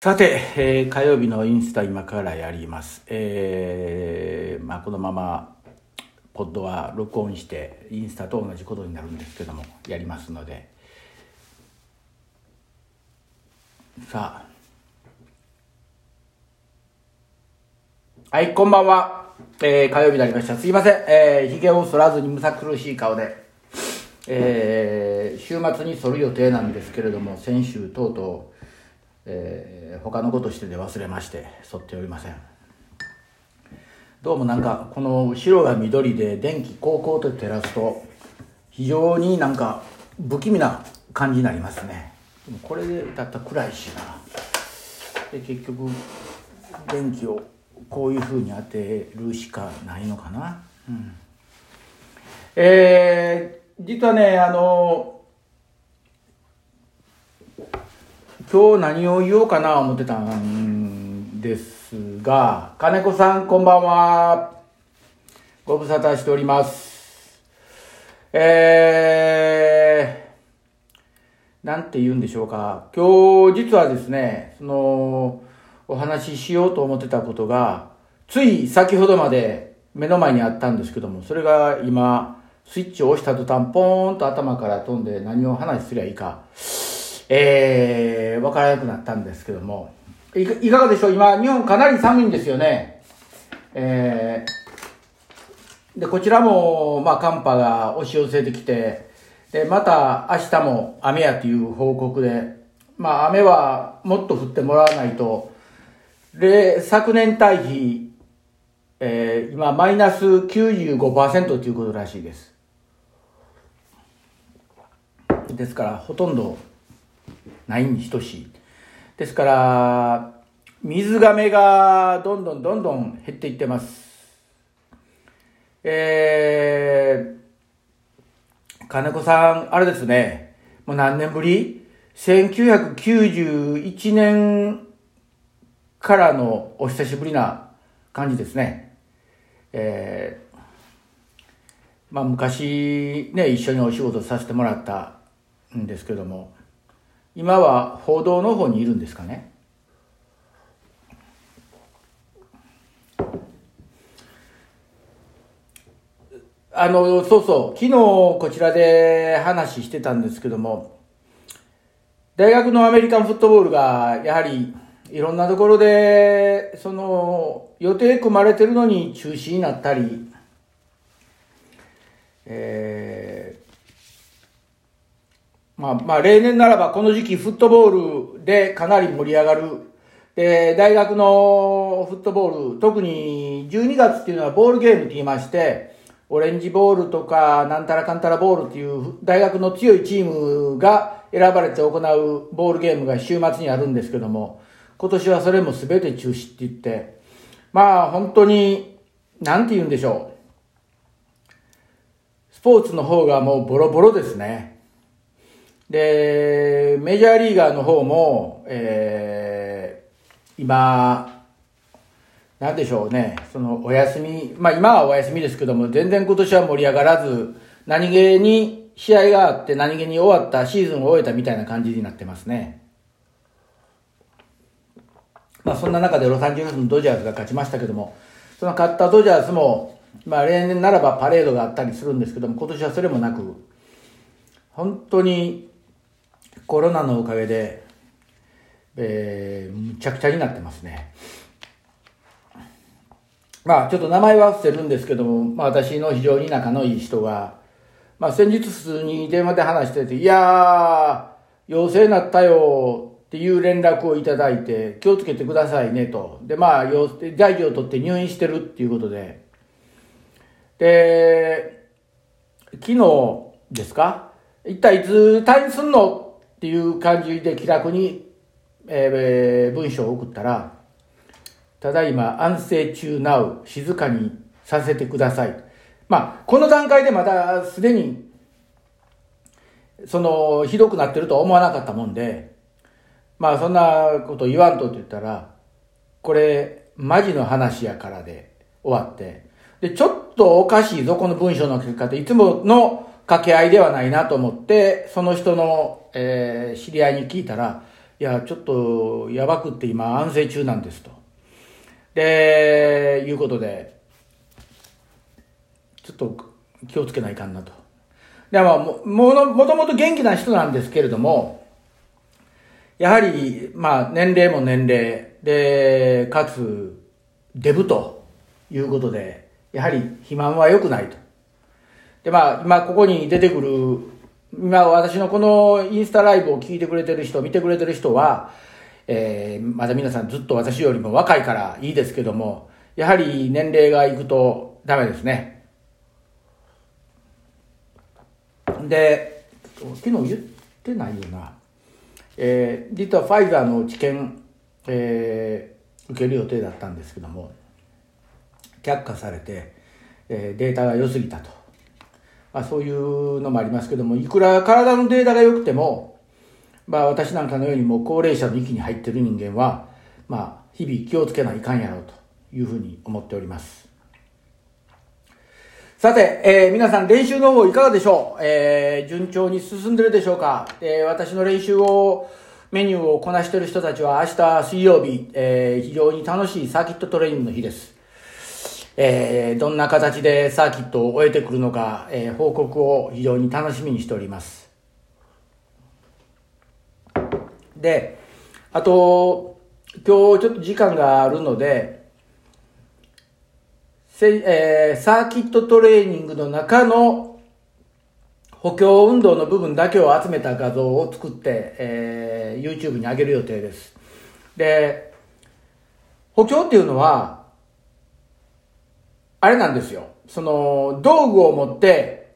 さて、えー火曜日のインスタ今からやります。えーまあ、このまま、ポッドは録音して、インスタと同じことになるんですけども、やりますので。さあ。はい、こんばんは。えー火曜日になりました。すいません。えー、髭を剃らずにむさ苦しい顔で。えー週末に剃る予定なんですけれども、先週とうとう、えー他のことしてで忘れまして剃っておりません。どうもなんかこの後ろが緑で電気こうこうと照らすと非常になんか不気味な感じになりますね。でもこれでだったら暗いしな。で結局電気をこういう風に当てるしかないのかな。うん。えー、実はねあの今日何を言おうかな思ってたんですが、金子さんこんばんは。ご無沙汰しております。えー、なんて言うんでしょうか。今日実はですね、その、お話ししようと思ってたことが、つい先ほどまで目の前にあったんですけども、それが今、スイッチを押した途端、ポーンと頭から飛んで何を話すりゃいいか。えー、わからなくなったんですけども、いかいかがでしょう？今、日本かなり寒いんですよね。えー、で、こちらも、まあ、寒波が押し寄せてきて、で、また明日も雨やという報告で、まあ、雨はもっと降ってもらわないと、で、昨年対比、えー、今、マイナス95%ということらしいです。ですから、ほとんどないに等しい。ですから、水がめがどんどんどんどん減っていってます。えー、金子さん、あれですね、もう何年ぶり ?1991 年からのお久しぶりな感じですね。えー、まあ昔ね、一緒にお仕事させてもらったんですけども、今は報道の方にいるんですかね？あの、そうそう、昨日こちらで話してたんですけども、大学のアメリカンフットボールが、やはり、いろんなところで、その、予定組まれてるのに中止になったり、えーまあ、まあ、例年ならばこの時期フットボールでかなり盛り上がる。で、大学のフットボール、特に12月っていうのはボールゲームって言いまして、オレンジボールとか、なんたらかんたらボールっていう大学の強いチームが選ばれて行うボールゲームが週末にあるんですけども、今年はそれも全て中止って言って、まあ本当に、なんて言うんでしょう。スポーツの方がもうボロボロですね。で、メジャーリーガーの方も、えー、今、なんでしょうね、そのお休み、まあ今はお休みですけども、全然今年は盛り上がらず、何気に試合があって何気に終わったシーズンを終えたみたいな感じになってますね。まあそんな中でロサンゼルスのドジャースが勝ちましたけども、その勝ったドジャースも、まあ例年ならばパレードがあったりするんですけども、今年はそれもなく、本当にコロナのおかげで、えー、むちゃくちゃになってますね。まあちょっと名前は伏せるんですけども、まあ私の非常に仲のいい人が、まあ先日普通に電話で話してて、いやー、陽性になったよっていう連絡をいただいて、気をつけてくださいねと。で、まあ、陽大事を取って入院してるっていうことで、で、昨日ですか？一体いつ退院すんの？っていう感じで気楽に、えー文章を送ったら、ただいま安静中なう静かにさせてください。まあ、この段階でまだすでに、その、ひどくなってるとは思わなかったもんで、まあそんなこと言わんとって言ったら、これ、マジの話やからで終わって、で、ちょっとおかしいぞ、この文章の書き方。いつもの掛け合いではないなと思って、その人の、えー知り合いに聞いたら、いや、ちょっとやばくって今安静中なんですと。で、いうことで、ちょっと気をつけないかんなと。で、まあ、も、ももともと元気な人なんですけれども、やはり、まあ、年齢も年齢で、かつ、デブということで、やはり肥満は良くないと。で、まあ、今ここに出てくる、今私のこのインスタライブを聞いてくれてる人、見てくれてる人は、えー、まだ皆さんずっと私よりも若いからいいですけども、やはり年齢がいくとダメですね。で、昨日言ってないよな。えー、実はファイザーの治験、えー、受ける予定だったんですけども、却下されて、えー、データが良すぎたと。まあ、そういうのもありますけども、いくら体のデータが良くても、まあ私なんかのようにも高齢者の域に入ってる人間は、まあ日々気をつけないかんやろうというふうに思っております。さて、えー、皆さん練習の方いかがでしょう？えー、順調に進んでるでしょうか？えー、私の練習を、メニューをこなしている人たちは明日水曜日、えー、非常に楽しいサーキットトレーニングの日です。えー、どんな形でサーキットを終えてくるのか、えー、報告を非常に楽しみにしております。で、あと、今日ちょっと時間があるので、せえー、サーキットトレーニングの中の補強運動の部分だけを集めた画像を作って、えー、YouTube に上げる予定です。で、補強っていうのは、あれなんですよ。その、道具を持って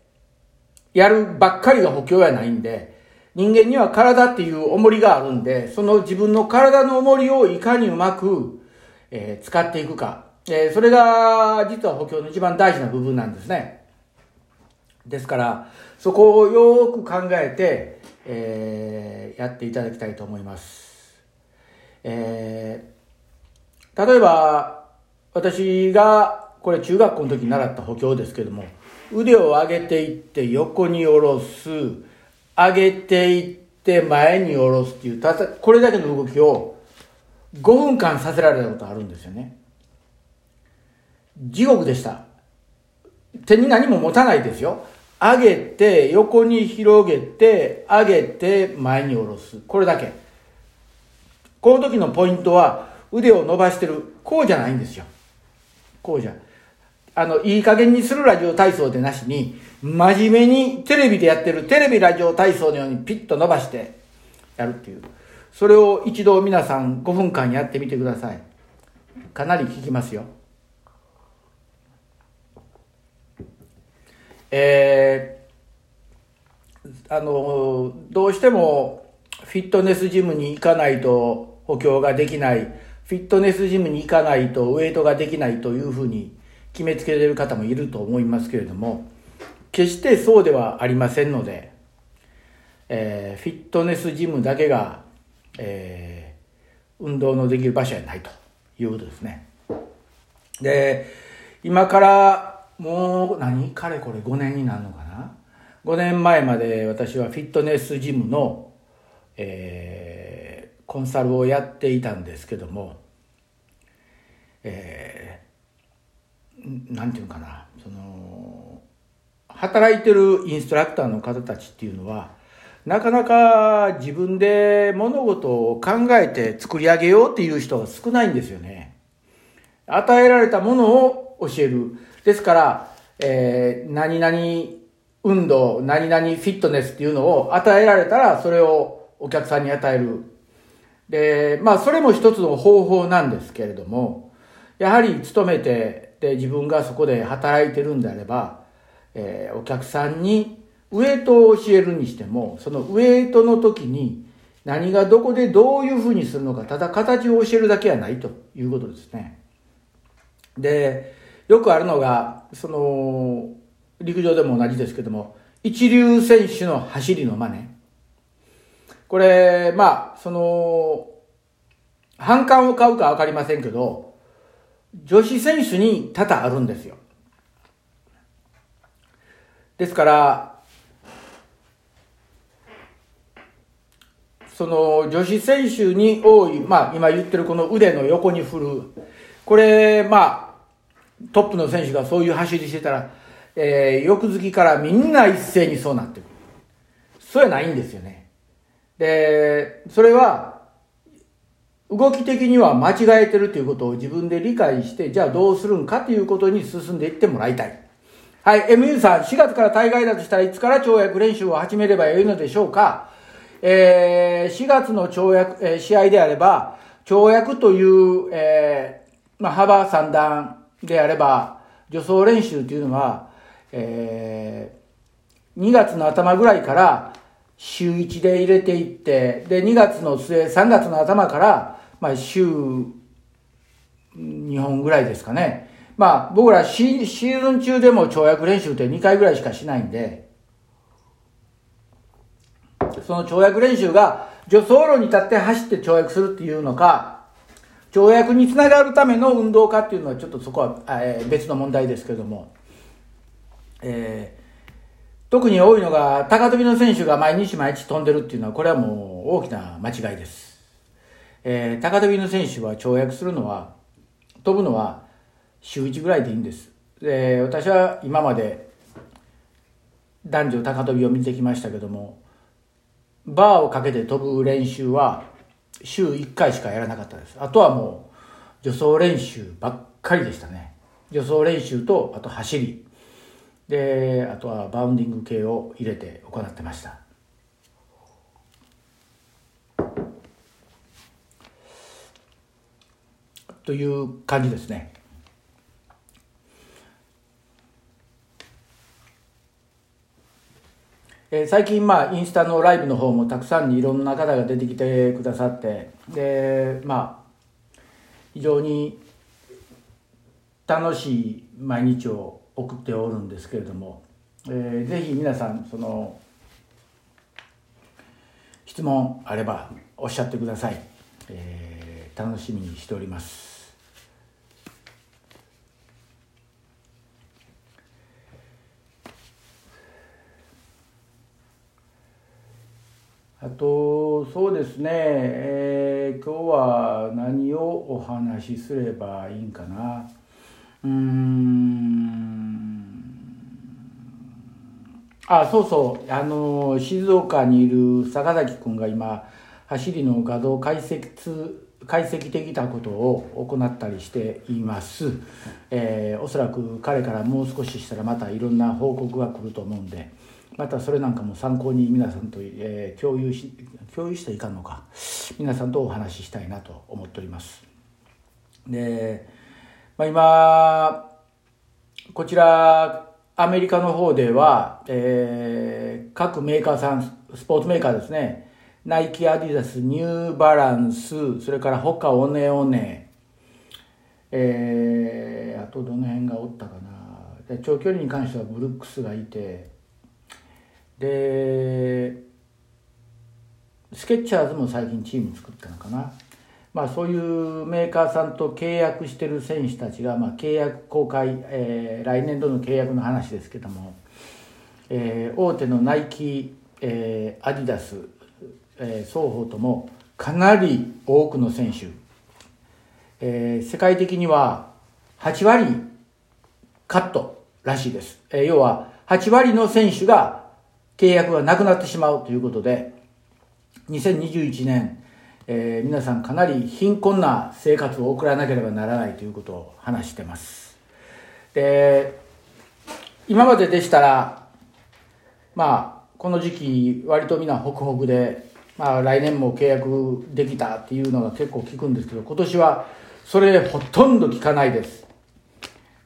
やるばっかりが補強やないんで、人間には体っていう重りがあるんで、その自分の体の重りをいかにうまく、えー、使っていくか。えー、それが実は補強の一番大事な部分なんですね。ですから、そこをよく考えて、えー、やっていただきたいと思います。えー、例えば、私が、これ中学校の時に習った補強ですけども、腕を上げていって横に下ろす、上げていって前に下ろすっていう、た、これだけの動きを5分間させられたことあるんですよね。地獄でした。手に何も持たないですよ。上げて、横に広げて、上げて、前に下ろす。これだけ。この時のポイントは、腕を伸ばしてる。こうじゃないんですよ。こうじゃ。あの、いい加減にするラジオ体操でなしに、真面目にテレビでやってるテレビラジオ体操のようにピッと伸ばしてやるっていう。それを一度皆さん5分間やってみてください。かなり効きますよ。えー、あの、どうしてもフィットネスジムに行かないと補強ができない、フィットネスジムに行かないとウェイトができないというふうに決めつけている方もいると思いますけれども、決してそうではありませんので、えー、フィットネスジムだけが、えー、運動のできる場所じゃないということですね。で、今からもう何？かれこれ5年になるのかな？5年前まで私はフィットネスジムの、えー、コンサルをやっていたんですけども、え、なんていうかなその働いてるインストラクターの方たちっていうのはなかなか自分で物事を考えて作り上げようっていう人が少ないんですよね。与えられたものを教える。ですから、えー、何々運動、何々フィットネスっていうのを与えられたら、それをお客さんに与える。で、まあ、それも一つの方法なんですけれども、やはり勤めて、で、自分がそこで働いてるんであれば、えー、お客さんにウエイトを教えるにしても、そのウエイトの時に何がどこでどういうふうにするのか、ただ形を教えるだけはないということですね。で、よくあるのが、その、陸上でも同じですけども、一流選手の走りの真似。これ、まあ、その、反感を買うかわかりませんけど、女子選手に多々あるんですよ。ですから、その女子選手に多い、まあ今言ってるこの腕の横に振る。これ、まあ、トップの選手がそういう走りしてたら、えー、翌月からみんな一斉にそうなってくる。そうやないんですよね。で、それは、動き的には間違えてるということを自分で理解して、じゃあどうするんかということに進んでいってもらいたい。はい、MU さん、4月から大会だとしたらいつから跳躍練習を始めればよいのでしょうかえー、4月の跳躍、えー、試合であれば、跳躍という、えー、まあ、幅三段であれば、助走練習というのは、えー、2月の頭ぐらいから週1で入れていって、で、2月の末、3月の頭から、まあ、週2本ぐらいですかね。まあ、僕らシシーズン中でも跳躍練習って2回ぐらいしかしないんで、その跳躍練習が助走路に立って走って跳躍するっていうのか、跳躍につながるための運動かっていうのはちょっとそこは、えー、別の問題ですけども、えー、特に多いのが高跳びの選手が毎日毎日飛んでるっていうのはこれはもう大きな間違いです。えー、高跳びの選手は跳躍するのは、飛ぶのは週1ぐらいでいいんです。で、私は今まで男女高跳びを見てきましたけども、バーをかけて飛ぶ練習は週1回しかやらなかったです。あとはもう助走練習ばっかりでしたね。助走練習と、あと走り。で、あとはバウンディング系を入れて行ってました。という感じですね。えー、最近まあインスタのライブの方もたくさんにいろんな方が出てきてくださってでまあ非常に楽しい毎日を送っておるんですけれども、えー、ぜひ皆さんその質問あればおっしゃってください、えー、楽しみにしておりますあと、そうですね、えー、今日は何をお話しすればいいんかな。うーん。あ、そうそう、あの、静岡にいる坂崎君が今、走りの画像解析解析的なことを行ったりしています、えー、おそらく彼からもう少ししたらまたいろんな報告が来ると思うんで、またそれなんかも参考に皆さんと、えー、共有し共有していかんのか。皆さんとお話ししたいなと思っております。で、まあ、今こちらアメリカの方では、えー、各メーカーさんスポーツメーカーですね。ナイキ、アディダス、ニューバランス、それからホカ、オネオネ、えー、あとどの辺がおったかな。長距離に関してはブルックスがいて、でスケッチャーズも最近チーム作ったのかな、まあ、そういうメーカーさんと契約してる選手たちが、まあ、契約公開、えー、来年度の契約の話ですけども、えー、大手のナイキ、えー、アディダス、えー、双方ともかなり多くの選手、えー、世界的には8割カットらしいです、えー、要は8割の選手が契約がなくなってしまうということで、2021年、えー、皆さんかなり貧困な生活を送らなければならないということを話してます。で、今まででしたら、まあ、この時期、割と皆ホクホクで、まあ、来年も契約できたっていうのが結構聞くんですけど、今年はそれほとんど聞かないです。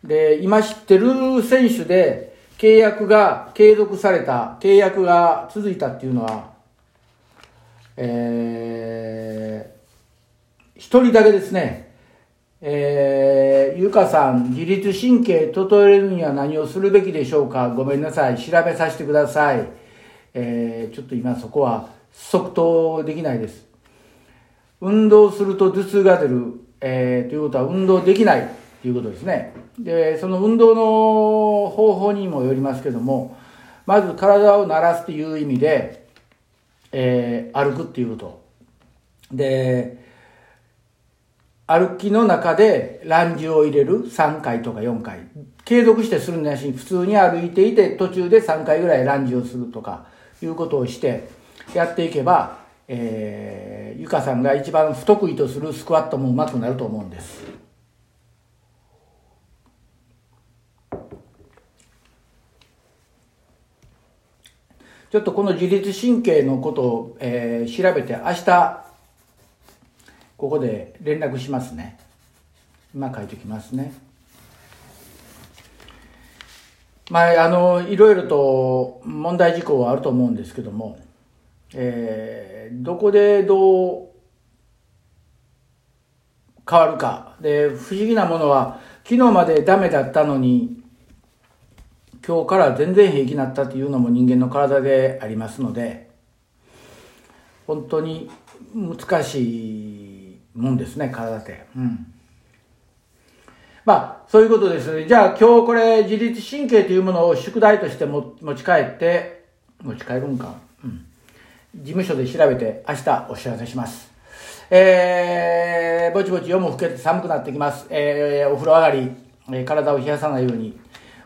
で、今知ってる選手で、契約が継続された、契約が続いたっていうのは、えー、一人だけですね。えー、ゆかさん、自律神経整えるには何をするべきでしょうか？ごめんなさい。調べさせてください。えー、ちょっと今そこは即答できないです。運動すると頭痛が出る、えー、ということは運動できない。いうことですね。で、その運動の方法にもよりますけども、まず体を慣らすという意味で、えー、歩くっていうこと。で、歩きの中でランジを入れる3回とか4回。継続してするんなし普通に歩いていて途中で3回ぐらいランジをするとかいうことをしてやっていけば、えー、ゆかさんが一番不得意とするスクワットも上手くなると思うんです。ちょっとこの自律神経のことを、えー、調べて明日ここで連絡しますね。今書いておきますね。まああのいろいろと問題事項はあると思うんですけども、えー、どこでどう変わるか。で不思議なものは昨日までダメだったのに今日から全然平気になったっていうのも人間の体でありますので本当に難しいもんですね体って。うんまあ、そういうことです。じゃあ今日これ自律神経というものを宿題として持ち帰って、持ち帰るんか。うん。事務所で調べて明日お知らせします。えー、ぼちぼち夜も更けて寒くなってきます。えー、お風呂上がり、え、体を冷やさないように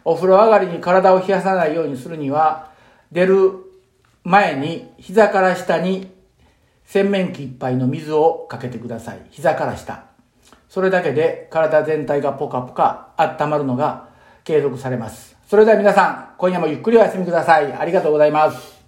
お風呂上がりに体を冷やさないようにするには、出る前に膝から下に洗面器いっぱいの水をかけてください。膝から下。それだけで体全体がポカポカ温まるのが継続されます。それでは皆さん、今夜もゆっくりお休みください。ありがとうございます。